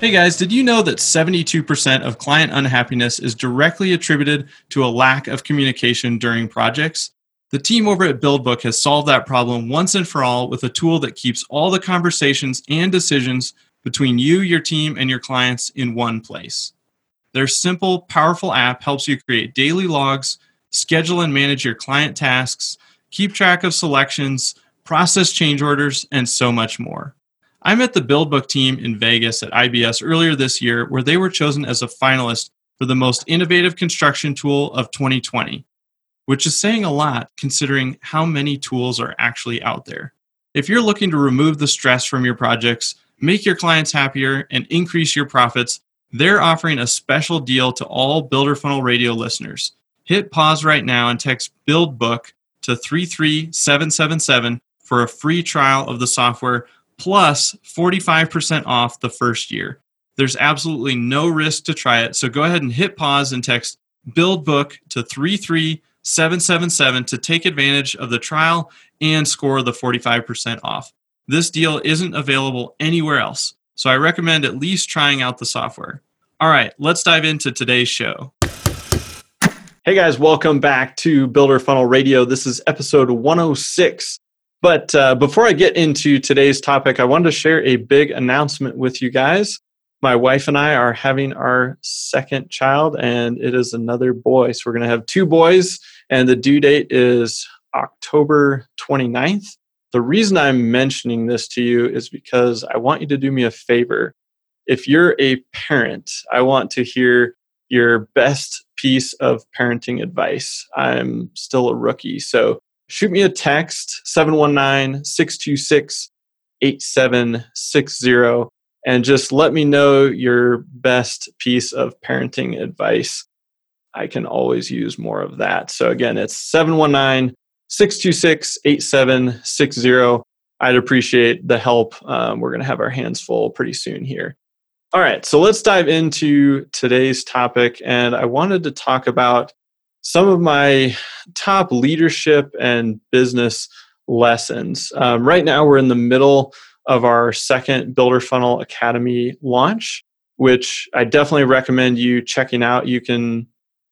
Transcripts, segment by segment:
Hey guys, did you know that 72% of client unhappiness is directly attributed to a lack of communication during projects? The team over at BuildBook has solved that problem once and for all with a tool that keeps all the conversations and decisions between you, your team, and your clients in one place. Their simple, powerful app helps you create daily logs, schedule and manage your client tasks, keep track of selections, process change orders, and so much more. I met the BuildBook team in Vegas at IBS earlier this year, where they were chosen as a finalist for the most innovative construction tool of 2020, which is saying a lot considering how many tools are actually out there. If you're looking to remove the stress from your projects, make your clients happier, and increase your profits, they're offering a special deal to all Builder Funnel Radio listeners. Hit pause right now and text BuildBook to 33777 for a free trial of the software plus 45% off the first year. There's absolutely no risk to try it, so go ahead and hit pause and text BuildBook to 33777 to take advantage of the trial and score the 45% off. This deal isn't available anywhere else, so I recommend at least trying out the software. All right, let's dive into today's show. Hey guys, welcome back to Builder Funnel Radio. This is episode 106. But uh, before I get into today's topic, I wanted to share a big announcement with you guys. My wife and I are having our second child, and it is another boy. So we're going to have two boys, and the due date is October 29th. The reason I'm mentioning this to you is because I want you to do me a favor. If you're a parent, I want to hear your best piece of parenting advice. I'm still a rookie, so shoot me a text 719 626 8760 and just let me know your best piece of parenting advice. I can always use more of that. So again, it's 719 626 8760. I'd appreciate the help. Um, we're going to have our hands full pretty soon here. All right, so let's dive into today's topic. And I wanted to talk about some of my top leadership and business lessons. Um, right now, we're in the middle of our second Builder Funnel Academy launch, which I definitely recommend you checking out. You can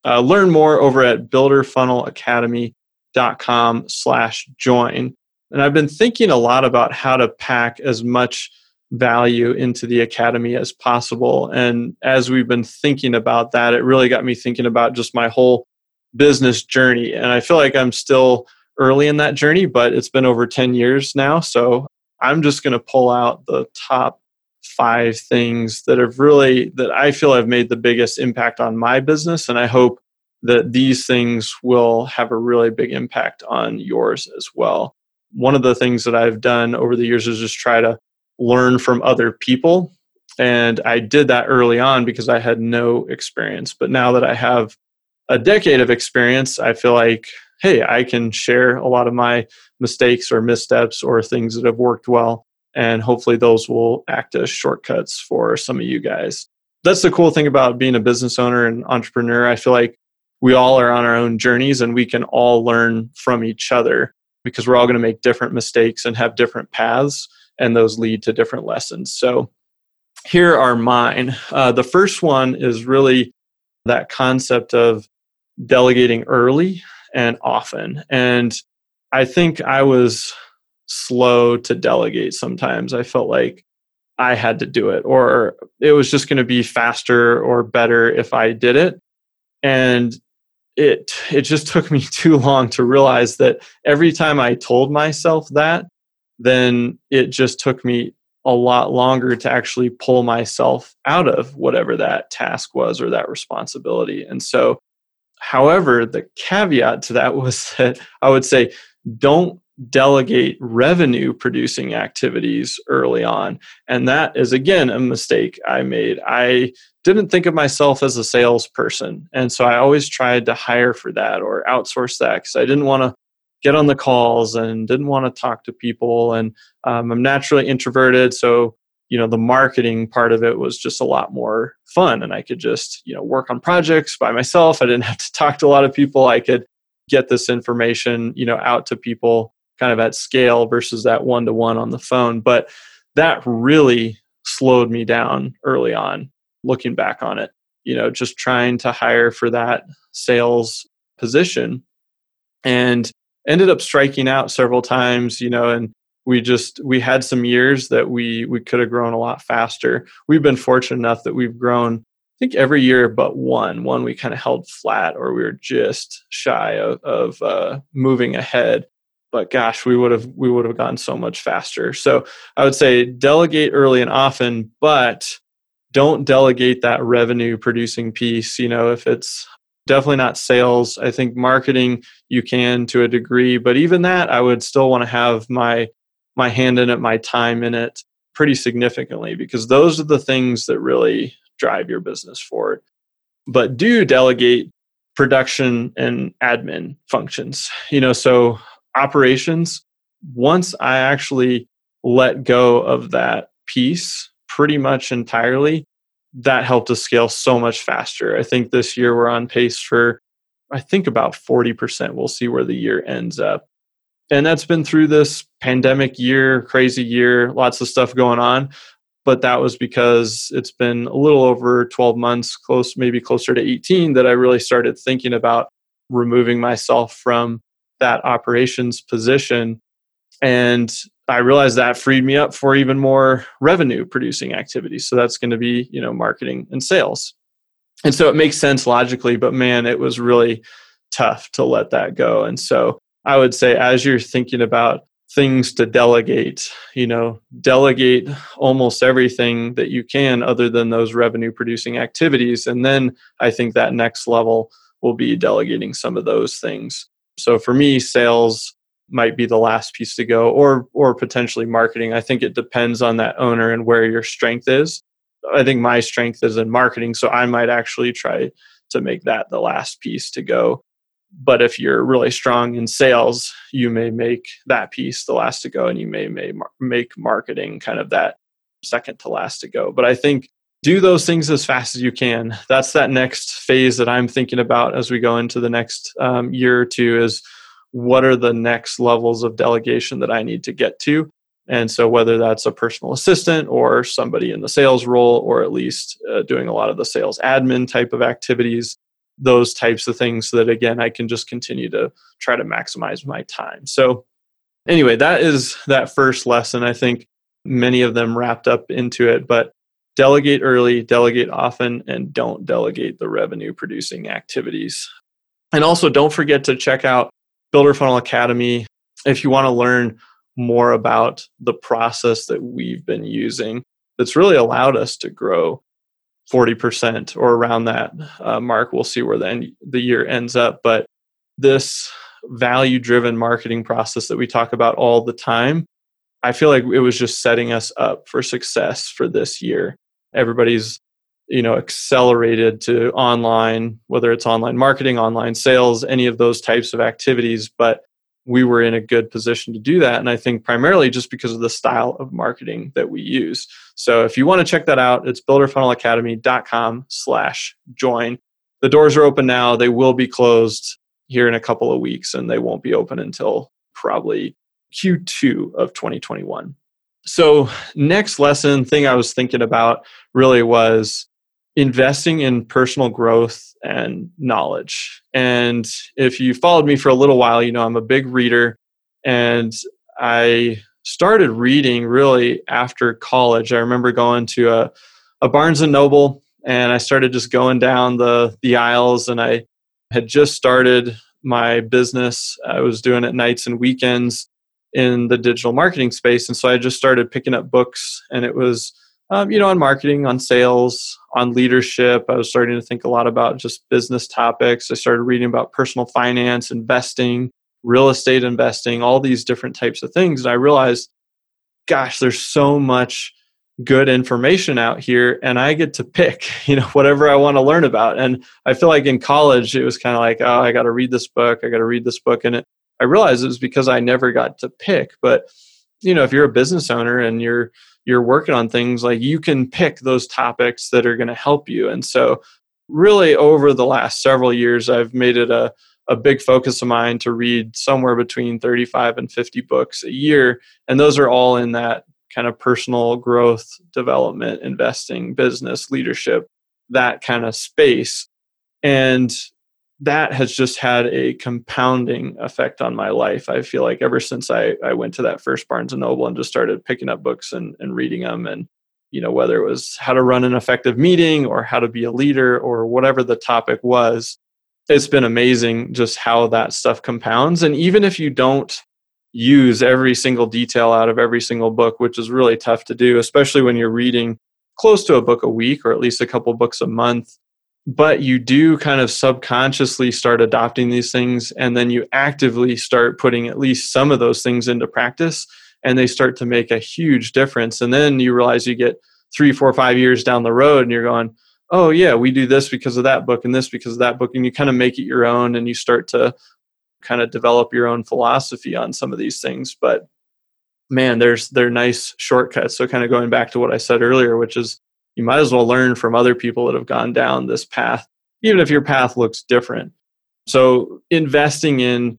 uh, learn more over at builderfunnelacademy.com slash join. And I've been thinking a lot about how to pack as much value into the academy as possible. And as we've been thinking about that, it really got me thinking about just my whole business journey. And I feel like I'm still early in that journey, but it's been over 10 years now. So I'm just going to pull out the top five things that have really, that I feel have made the biggest impact on my business. And I hope that these things will have a really big impact on yours as well. One of the things that I've done over the years is just try to learn from other people. And I did that early on because I had no experience. But now that I have a decade of experience, I feel like, hey, I can share a lot of my mistakes or missteps or things that have worked well. And hopefully those will act as shortcuts for some of you guys. That's the cool thing about being a business owner and entrepreneur. I feel like we all are on our own journeys and we can all learn from each other because we're all going to make different mistakes and have different paths, and those lead to different lessons. So, here are mine. Uh, the first one is really that concept of delegating early and often. And I think I was slow to delegate sometimes. I felt like I had to do it, or it was just going to be faster or better if I did it. And it it just took me too long to realize that every time I told myself that, then it just took me a lot longer to actually pull myself out of whatever that task was or that responsibility. And so However, the caveat to that was that I would say don't delegate revenue producing activities early on. And that is, again, a mistake I made. I didn't think of myself as a salesperson. And so I always tried to hire for that or outsource that because I didn't want to get on the calls and didn't want to talk to people. And um, I'm naturally introverted. So, you know, the marketing part of it was just a lot more fun. And I could just, you know, work on projects by myself. I didn't have to talk to a lot of people. I could get this information, you know, out to people kind of at scale versus that one to one on the phone. But that really slowed me down early on, looking back on it. You know, just trying to hire for that sales position and ended up striking out several times, you know, and we just we had some years that we we could have grown a lot faster. We've been fortunate enough that we've grown I think every year but one. One we kind of held flat or we were just shy of, of uh, moving ahead but gosh we would have we would have gone so much faster so i would say delegate early and often but don't delegate that revenue producing piece you know if it's definitely not sales i think marketing you can to a degree but even that i would still want to have my my hand in it my time in it pretty significantly because those are the things that really drive your business forward but do delegate production and admin functions you know so operations, once I actually let go of that piece pretty much entirely, that helped us scale so much faster. I think this year we're on pace for, I think about 40%. We'll see where the year ends up. And that's been through this pandemic year, crazy year, lots of stuff going on. But that was because it's been a little over 12 months, close, maybe closer to 18, that I really started thinking about removing myself from that operations position. And I realized that freed me up for even more revenue producing activities. So that's going to be, you know, marketing and sales. And so it makes sense logically, but man, it was really tough to let that go. And so I would say as you're thinking about things to delegate, you know, delegate almost everything that you can other than those revenue producing activities. And then I think that next level will be delegating some of those things. So for me, sales might be the last piece to go or or potentially marketing. I think it depends on that owner and where your strength is. I think my strength is in marketing, so I might actually try to make that the last piece to go. But if you're really strong in sales, you may make that piece the last to go and you may, may make marketing kind of that second to last to go. But I think do those things as fast as you can. That's that next phase that I'm thinking about as we go into the next um, year or two is what are the next levels of delegation that I need to get to? And so, whether that's a personal assistant or somebody in the sales role, or at least uh, doing a lot of the sales admin type of activities, those types of things, so that again, I can just continue to try to maximize my time. So, anyway, that is that first lesson. I think many of them wrapped up into it, but delegate early, delegate often, and don't delegate the revenue producing activities. And also, don't forget to check out Builder Funnel Academy if you want to learn more about the process that we've been using that's really allowed us to grow 40% or around that uh, mark. We'll see where the, end, the year ends up. But this value driven marketing process that we talk about all the time, I feel like it was just setting us up for success for this year everybody's you know accelerated to online whether it's online marketing online sales any of those types of activities but we were in a good position to do that. And i think primarily just because of the style of marketing that we use. So if you want to check that out it's builderfunnelacademy.com slash join. The doors are open now. They will be closed here in a couple of weeks and they won't be open until probably q2 of 2021 so, next lesson thing I was thinking about really was investing in personal growth and knowledge. And if you followed me for a little while, you know I'm a big reader and I started reading really after college. I remember going to a, a Barnes and Noble and I started just going down the the aisles and I had just started my business. I was doing it nights and weekends in the digital marketing space. And so I just started picking up books, and it was, um, you know, on marketing, on sales, on leadership. I was starting to think a lot about just business topics. I started reading about personal finance, investing, real estate investing, all these different types of things. And I realized, gosh, there's so much good information out here and I get to pick, you know, whatever I want to learn about. And I feel like in college it was kind of like, oh, I got to read this book, I got to read this book and it I realized it was because I never got to pick. But you know, if you're a business owner and you're you're working on things like you can pick those topics that are going to help you. And so really over the last several years I've made it a a big focus of mine to read somewhere between 35 and 50 books a year and those are all in that kind of personal growth development investing business leadership that kind of space and that has just had a compounding effect on my life. I feel like ever since I, I went to that first Barnes and Noble and just started picking up books and, and reading them and you know whether it was how to run an effective meeting or how to be a leader or whatever the topic was it's been amazing just how that stuff compounds and even if you don't use every single detail out of every single book which is really tough to do especially when you're reading close to a book a week or at least a couple books a month but you do kind of subconsciously start adopting these things and then you actively start putting at least some of those things into practice and they start to make a huge difference. And then you realize you get three four five years down the road and you're going oh yeah we do this because of that book and this because of that book and you kind of make it your own and you start to kind of develop your own philosophy on some of these things. But man there's they're nice shortcuts. So kind of going back to what i said earlier which is you might as well learn from other people that have gone down this path, even if your path looks different. So, investing in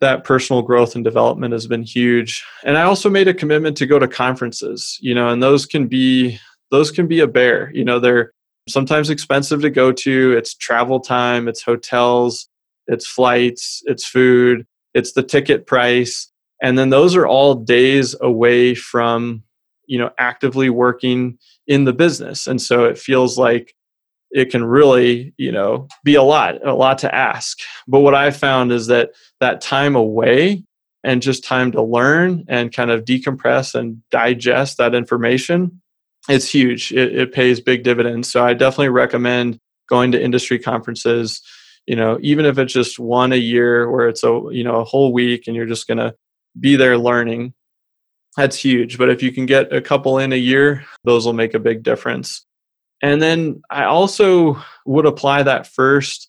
that personal growth and development has been huge. And I also made a commitment to go to conferences, you know, and those can be those can be a bear. You know, they're sometimes expensive to go to. It's travel time, it's hotels, it's flights, it's food, it's the ticket price. And then those are all days away from, you know, actively working in the business and so it feels like it can really you know be a lot a lot to ask. But what i found is that that time away and just time to learn and kind of decompress and digest that information it's huge. It, it pays big dividends. So i definitely recommend going to industry conferences you know even if it's just one a year where it's a you know a whole week and you're just going to be there learning that's huge. But if you can get a couple in a year, those will make a big difference. And then I also would apply that first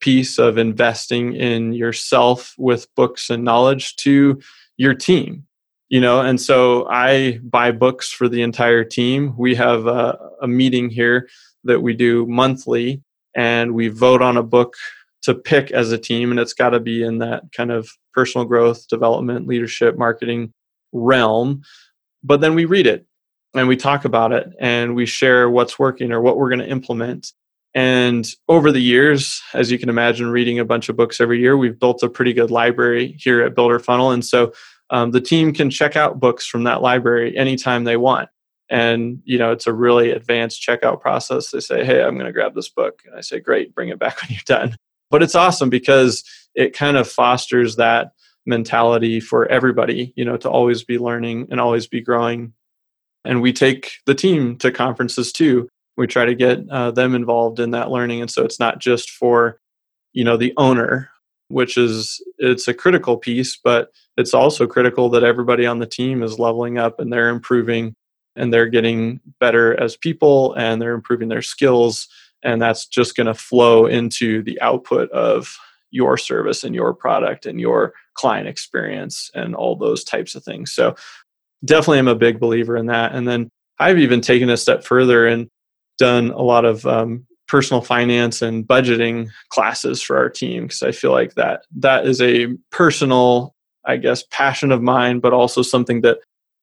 piece of investing in yourself with books and knowledge to your team. You know, and so I buy books for the entire team. We have a, a meeting here that we do monthly, and we vote on a book to pick as a team, and it's got to be in that kind of personal growth, development, leadership, marketing realm, but then we read it and we talk about it and we share what's working or what we're going to implement. And over the years, as you can imagine, reading a bunch of books every year, we've built a pretty good library here at Builder Funnel. And so um, the team can check out books from that library anytime they want. And you know, it's a really advanced checkout process. They say, "Hey, I'm going to grab this book," and I say, "Great, bring it back when you're done." But it's awesome because it kind of fosters that mentality for everybody, you know, to always be learning and always be growing. And we take the team to conferences too. We try to get uh, them involved in that learning. And so it's not just for, you know, the owner, which is, it's a critical piece, but it's also critical that everybody on the team is leveling up and they're improving and they're getting better as people and they're improving their skills. And that's just going to flow into the output of your service and your product and your client experience and all those types of things. So definitely I'm a big believer in that. And then I've even taken a step further and done a lot of um, personal finance and budgeting classes for our team because I feel like that that is a personal, I guess, passion of mine, but also something that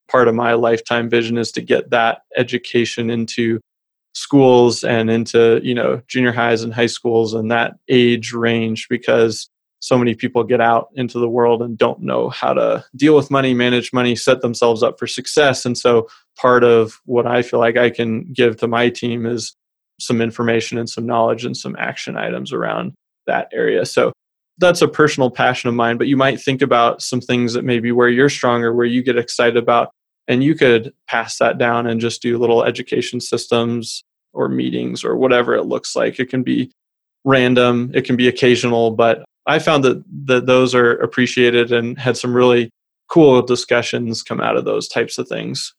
part of my lifetime vision is to get that education into schools and into you know junior highs and high schools and that age range because so many people get out into the world and don't know how to deal with money manage money set themselves up for success and so part of what i feel like i can give to my team is some information and some knowledge and some action items around that area so that's a personal passion of mine but you might think about some things that maybe where you're stronger where you get excited about and you could pass that down and just do little education systems or meetings or whatever it looks like. It can be random, it can be occasional, but I found that that those are appreciated and had some really cool discussions come out of those types of things.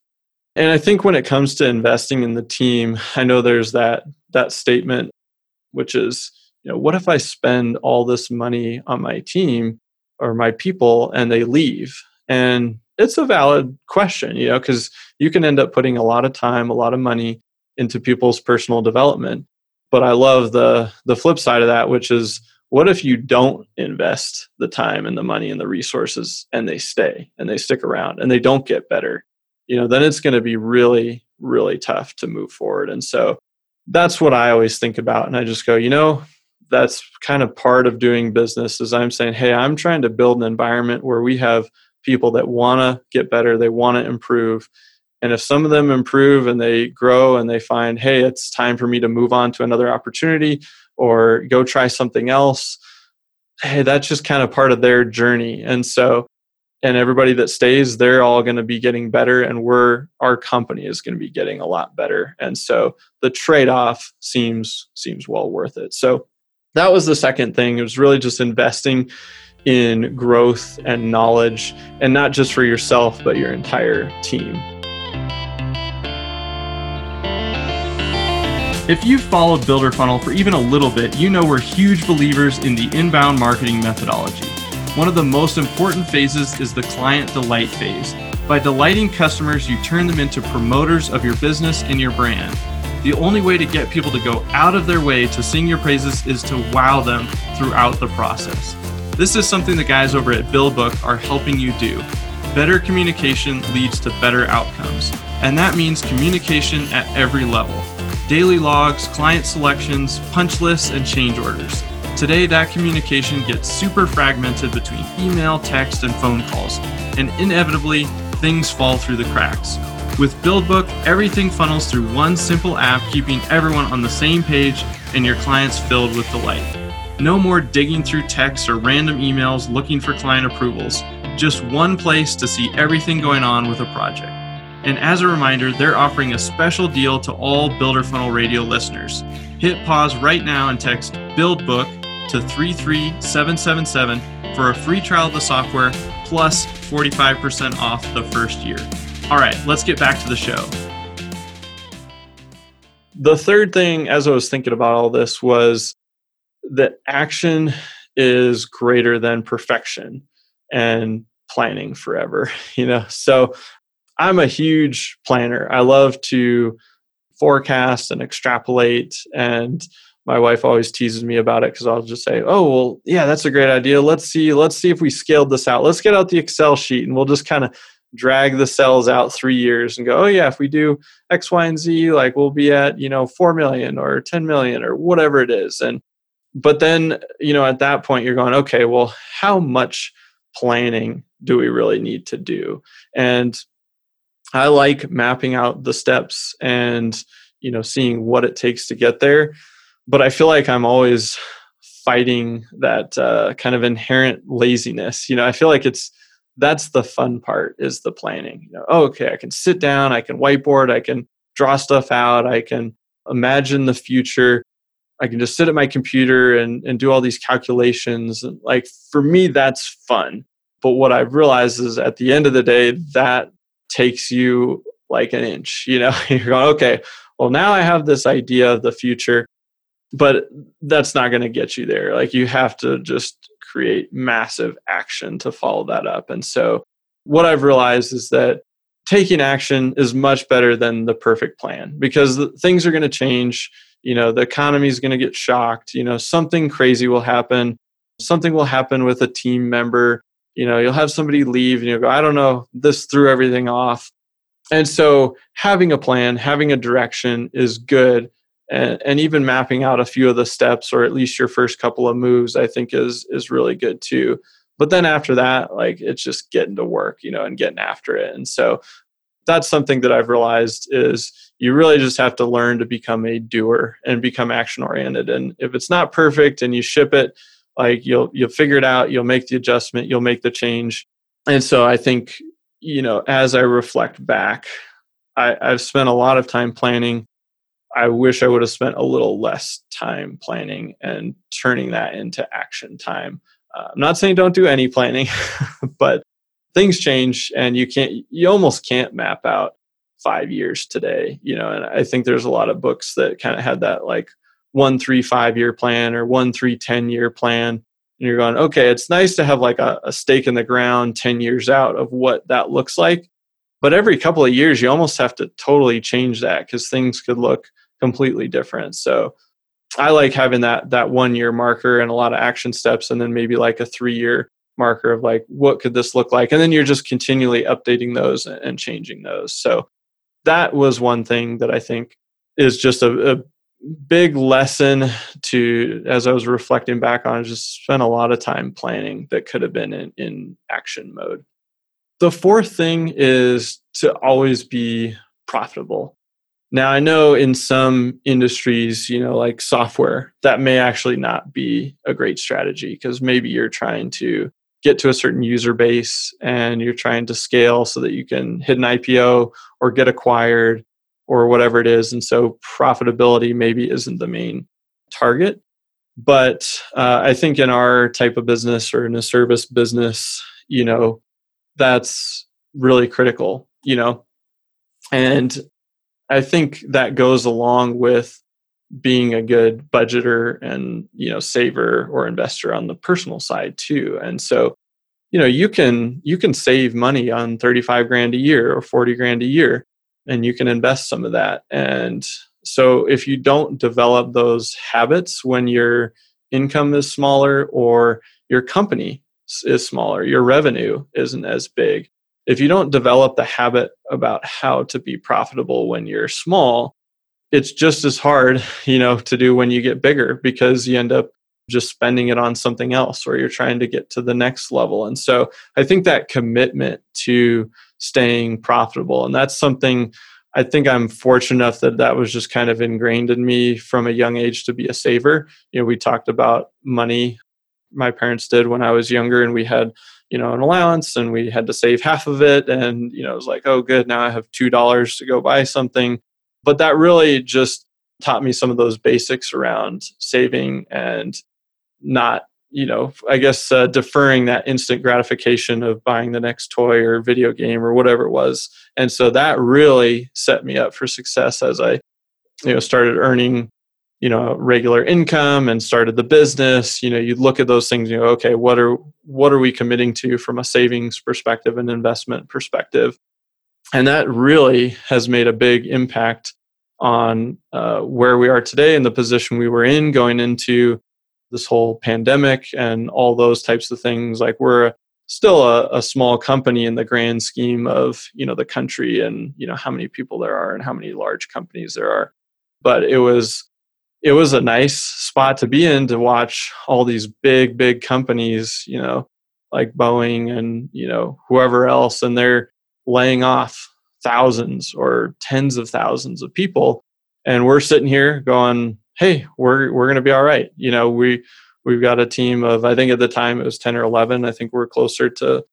And I think when it comes to investing in the team, I know there's that that statement which is, you know, what if I spend all this money on my team or my people and they leave? And it's a valid question, you know, because you can end up putting a lot of time, a lot of money into people's personal development. But I love the the flip side of that, which is what if you don't invest the time and the money and the resources and they stay and they stick around and they don't get better? You know, then it's going to be really, really tough to move forward. And so that's what I always think about. And I just go, you know, that's kind of part of doing business is I'm saying, hey, I'm trying to build an environment where we have people that want to get better, they want to improve. And if some of them improve and they grow and they find, hey, it's time for me to move on to another opportunity or go try something else, hey, that's just kind of part of their journey. And so, and everybody that stays, they're all going to be getting better, and we're our company is going to be getting a lot better. And so, the trade-off seems seems well worth it. So, that was the second thing. It was really just investing in growth and knowledge, and not just for yourself, but your entire team. If you've followed Builder Funnel for even a little bit, you know we're huge believers in the inbound marketing methodology. One of the most important phases is the client delight phase. By delighting customers, you turn them into promoters of your business and your brand. The only way to get people to go out of their way to sing your praises is to wow them throughout the process. This is something the guys over at BuildBook are helping you do. Better communication leads to better outcomes, and that means communication at every level daily logs, client selections, punch lists, and change orders. Today, that communication gets super fragmented between email, text, and phone calls, and inevitably, things fall through the cracks. With BuildBook, everything funnels through one simple app, keeping everyone on the same page and your clients filled with delight. No more digging through texts or random emails looking for client approvals. Just one place to see everything going on with a project. And as a reminder, they're offering a special deal to all Builder Funnel Radio listeners. Hit pause right now and text BuildBook to 33777 for a free trial of the software plus 45% off the first year. All right, let's get back to the show. The third thing, as I was thinking about all this, was that action is greater than perfection and planning forever you know so i'm a huge planner. I love to forecast and extrapolate and my wife always teases me about it because i'll just say oh well yeah that's a great idea. Let's see let's see if we scaled this out. Let's get out the excel sheet and we'll just kind of drag the cells out three years and go oh yeah if we do x y and z like we'll be at you know 4 million or 10 million or whatever it is and but then you know at that point you're going okay well how much planning do we really need to do? And i like mapping out the steps and you know seeing what it takes to get there but i feel like i'm always fighting that uh, kind of inherent laziness you know i feel like it's that's the fun part is the planning you know oh, okay i can sit down i can whiteboard i can draw stuff out i can imagine the future I can just sit at my computer and, and do all these calculations. Like for me, that's fun. But what I've realized is at the end of the day, that takes you like an inch. You know, you're going, okay, well, now I have this idea of the future, but that's not going to get you there. Like you have to just create massive action to follow that up. And so what I've realized is that taking action is much better than the perfect plan because things are going to change you know the economy is going to get shocked you know something crazy will happen something will happen with a team member you know you'll have somebody leave and you'll go i don't know this threw everything off. And so having a plan having a direction is good. And, and even mapping out a few of the steps or at least your first couple of moves i think is is really good too. But then after that like it's just getting to work you know and getting after it. And so that's something that i've realized is you really just have to learn to become a doer and become action oriented and if it's not perfect and you ship it like you'll you'll figure it out you'll make the adjustment you'll make the change. And so i think you know as i reflect back I, i've spent a lot of time planning. I wish i would have spent a little less time planning and turning that into action time. Uh, I'm not saying don't do any planning, but things change and you can't, you almost can't map out five years today, you know, and I think there's a lot of books that kind of had that like one, three, five year plan or one, three ten year plan. And you're going, okay, it's nice to have like a, a stake in the ground 10 years out of what that looks like. But every couple of years, you almost have to totally change that because things could look completely different. So I like having that that one year marker and a lot of action steps, and then maybe like a three year marker of like what could this look like, and then you're just continually updating those and changing those. So that was one thing that I think is just a, a big lesson to as I was reflecting back on. I Just spent a lot of time planning that could have been in, in action mode. The fourth thing is to always be profitable. Now, I know in some industries, you know, like software, that may actually not be a great strategy because maybe you're trying to get to a certain user base and you're trying to scale so that you can hit an IPO or get acquired or whatever it is. And so profitability maybe isn't the main target. But uh, I think in our type of business or in a service business, you know, that's really critical, you know. And I think that goes along with being a good budgeter and you know saver or investor on the personal side too and so you know you can you can save money on 35 grand a year or 40 grand a year and you can invest some of that and so if you don't develop those habits when your income is smaller or your company is smaller your revenue isn't as big if you don't develop the habit about how to be profitable when you're small, it's just as hard, you know, to do when you get bigger because you end up just spending it on something else or you're trying to get to the next level. And so I think that commitment to staying profitable. And that's something I think I'm fortunate enough that that was just kind of ingrained in me from a young age to be a saver. You know, we talked about money my parents did when I was younger and we had you know an allowance and we had to save half of it. And you know it was like oh good now i have two dollars to go buy something. But that really just taught me some of those basics around saving and not you know i guess uh, deferring that instant gratification of buying the next toy or video game or whatever it was. And so that really set me up for success as i you know started earning you know regular income and started the business. You know you look at those things you know okay what are what are we committing to from a savings perspective and investment perspective? And that really has made a big impact on uh, where we are today and the position we were in going into this whole pandemic and all those types of things like we're still a, a, small company in the grand scheme of you know the country and you know how many people there are and how many large companies there are. But it was it was a nice spot to be in to watch all these big big companies you know like boeing and you know whoever else and they're laying off thousands or tens of thousands of people. And we're sitting here going hey we're we're going to be all right. You know we we've got a team of i think at the time it was 10 or 11 i think we're closer to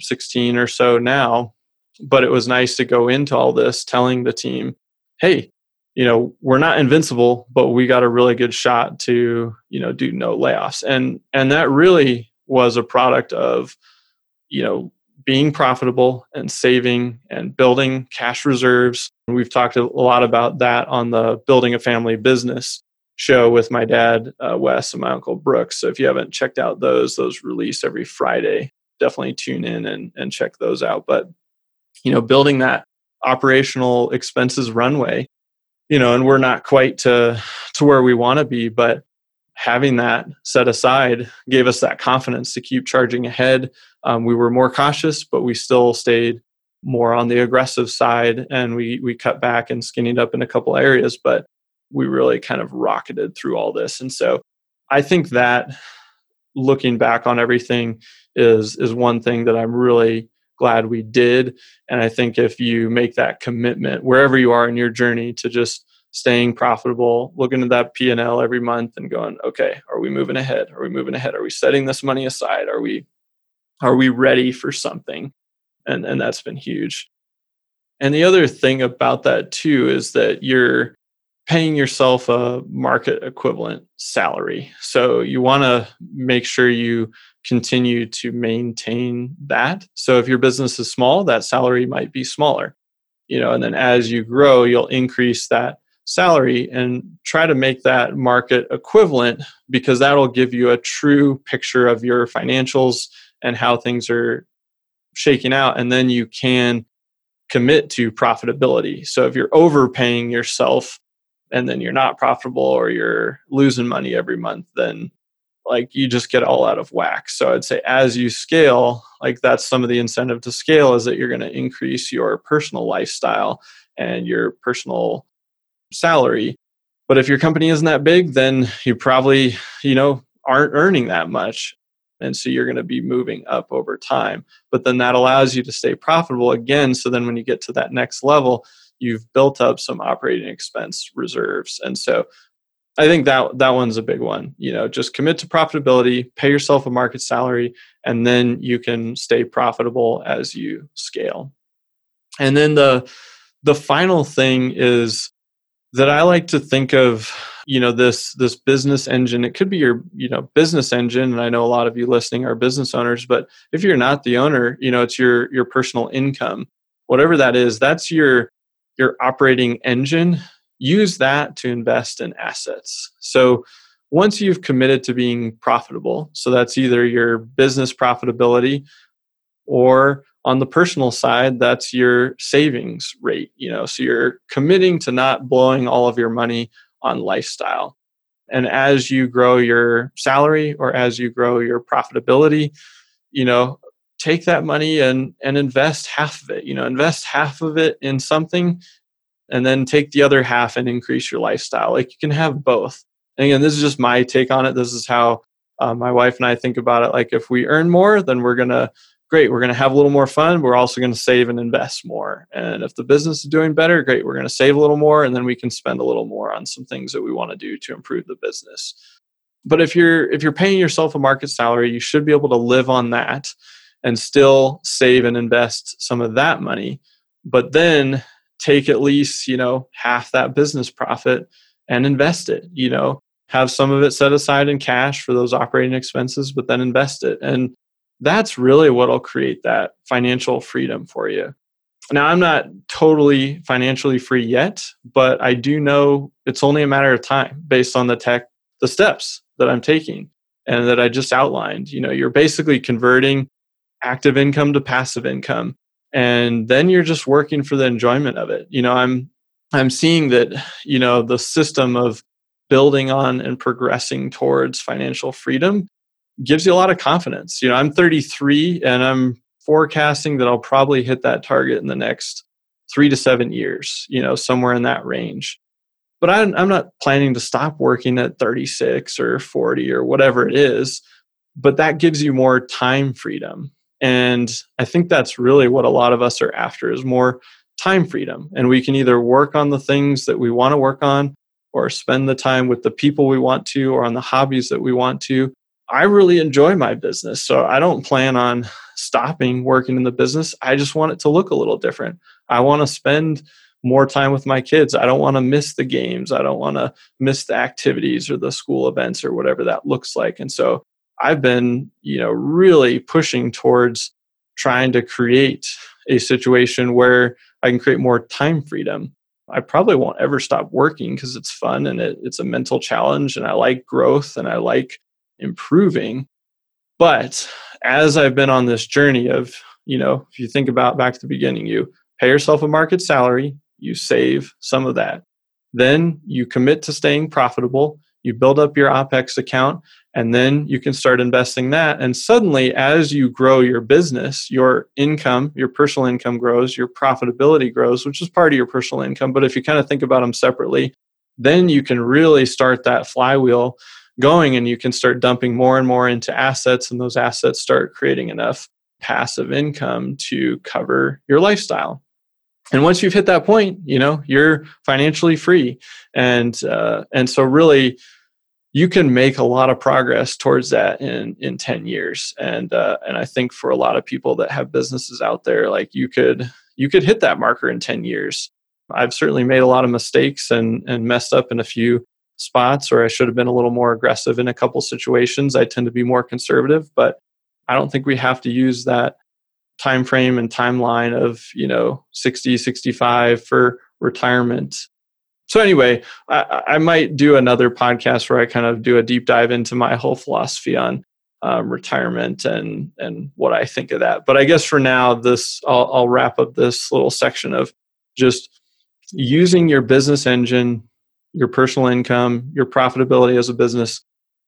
16 or so now. But it was nice to go into all this telling the team hey you know we're not invincible but we got a really good shot to you know do no layoffs. And and that really was a product of you know being profitable and saving and building cash reserves. We've talked a lot about that on the building a family business show with my dad uh, wes and my uncle brooks. So if you haven't checked out those those release every friday definitely tune in and, and check those out. But you know building that operational expenses runway you know, and we're not quite to to where we want to be, but having that set aside gave us that confidence to keep charging ahead. Um, we were more cautious, but we still stayed more on the aggressive side, and we we cut back and skinnied up in a couple areas, but we really kind of rocketed through all this. And so, I think that looking back on everything is is one thing that I'm really glad we did. And I think if you make that commitment wherever you are in your journey to just staying profitable, looking at that P&L every month and going, okay, are we moving ahead? Are we moving ahead? Are we setting this money aside? Are we are we ready for something? And and that's been huge. And the other thing about that too is that you're paying yourself a market equivalent salary. So you want to make sure you continue to maintain that. So if your business is small, that salary might be smaller. You know, and then as you grow, you'll increase that salary and try to make that market equivalent because that'll give you a true picture of your financials and how things are shaking out and then you can commit to profitability. So if you're overpaying yourself and then you're not profitable or you're losing money every month, then like you just get all out of whack. So I'd say as you scale, like that's some of the incentive to scale is that you're going to increase your personal lifestyle and your personal salary. But if your company isn't that big, then you probably, you know, aren't earning that much. And so you're going to be moving up over time. But then that allows you to stay profitable again. So then when you get to that next level, you've built up some operating expense reserves. And so I think that that one's a big one. You know, just commit to profitability, pay yourself a market salary, and then you can stay profitable as you scale. And then the the final thing is that I like to think of, you know, this this business engine. It could be your, you know, business engine, and I know a lot of you listening are business owners, but if you're not the owner, you know, it's your your personal income. Whatever that is, that's your your operating engine use that to invest in assets. So once you've committed to being profitable, so that's either your business profitability or on the personal side that's your savings rate you know so you're committing to not blowing all of your money on lifestyle and as you grow your salary or as you grow your profitability you know take that money and and invest half of it you know invest half of it in something and then take the other half and increase your lifestyle. Like you can have both. And again, this is just my take on it. This is how uh, my wife and I think about it. Like if we earn more, then we're gonna great. We're gonna have a little more fun. We're also gonna save and invest more. And if the business is doing better, great. We're gonna save a little more, and then we can spend a little more on some things that we want to do to improve the business. But if you're if you're paying yourself a market salary, you should be able to live on that and still save and invest some of that money. But then take at least, you know, half that business profit and invest it, you know, have some of it set aside in cash for those operating expenses, but then invest it. And that's really what'll create that financial freedom for you. Now, I'm not totally financially free yet, but I do know it's only a matter of time based on the tech, the steps that I'm taking and that I just outlined. You know, you're basically converting active income to passive income. And then you're just working for the enjoyment of it. You know i'm i'm seeing that you know the system of building on and progressing towards financial freedom gives you a lot of confidence. You know i'm 33 and i'm forecasting that i'll probably hit that target in the next three to seven years you know somewhere in that range. But I'm, I'm not planning to stop working at 36 or 40 or whatever it is but that gives you more time freedom and I think that's really what a lot of us are after is more time freedom. And we can either work on the things that we want to work on or spend the time with the people we want to or on the hobbies that we want to. I really enjoy my business. So I don't plan on stopping working in the business. I just want it to look a little different. I want to spend more time with my kids. I don't want to miss the games. I don't want to miss the activities or the school events or whatever that looks like. And so I've been, you know, really pushing towards trying to create a situation where I can create more time freedom. I probably won't ever stop working because it's fun and it, it's a mental challenge and I like growth and I like improving. But as I've been on this journey of, you know, if you think about back to the beginning, you pay yourself a market salary, you save some of that. Then you commit to staying profitable, you build up your OPEX account, and then you can start investing that. And suddenly as you grow your business your income your personal income grows your profitability grows which is part of your personal income. But if you kind of think about them separately then you can really start that flywheel going and you can start dumping more and more into assets and those assets start creating enough passive income to cover your lifestyle and once you've hit that point you know you're financially free. And uh, and so really you can make a lot of progress towards that in in 10 years. And uh, and i think for a lot of people that have businesses out there like you could you could hit that marker in 10 years. I've certainly made a lot of mistakes and, and messed up in a few spots, or I should have been a little more aggressive in a couple situations. I tend to be more conservative, but I don't think we have to use that time frame and timeline of you know 60 65 for retirement. So anyway I, I, might do another podcast where i kind of do a deep dive into my whole philosophy on um, retirement and and what i think of that. But i guess for now this I'll, I'll wrap up this little section of just using your business engine your personal income your profitability as a business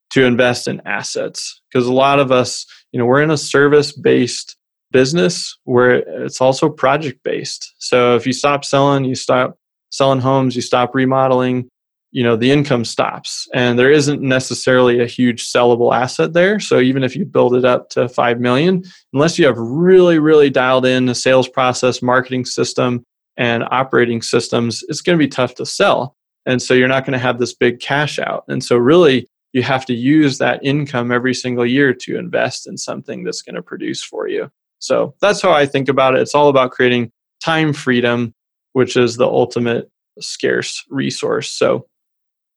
to invest in assets. Because a lot of us you know we're in a service based business where it's also project based. So if you stop selling, you stop selling homes, you stop remodeling, you know, the income stops. And there isn't necessarily a huge sellable asset there. So even if you build it up to 5 million, unless you have really really dialed in a sales process, marketing system and operating systems, it's going to be tough to sell. And so you're not going to have this big cash out. And so really you have to use that income every single year to invest in something that's going to produce for you. So that's how I think about it. It's all about creating time freedom, which is the ultimate scarce resource. So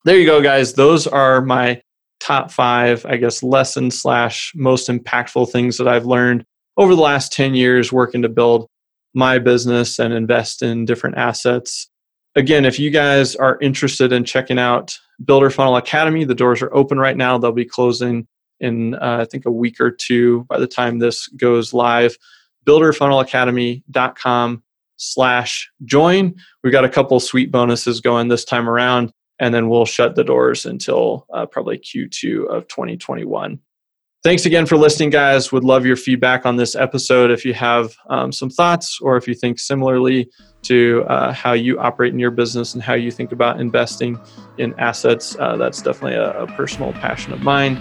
there you go, guys. Those are my top five, I guess, lessons slash most impactful things that I've learned over the last 10 years working to build my business and invest in different assets. Again, if you guys are interested in checking out Builder Funnel Academy, the doors are open right now. They'll be closing in uh, I think a week or two by the time this goes live. Builderfunnelacademy.com slash join. We got a couple sweet bonuses going this time around, and then we'll shut the doors until uh, probably Q2 of 2021. Thanks again for listening, guys. Would love your feedback on this episode. If you have um, some thoughts or if you think similarly to uh, how you operate in your business and how you think about investing in assets, uh, that's definitely a, a personal passion of mine.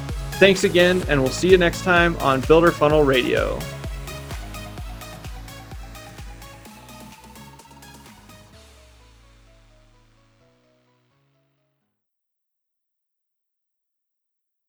Thanks again, and we'll see you next time on Builder Funnel Radio.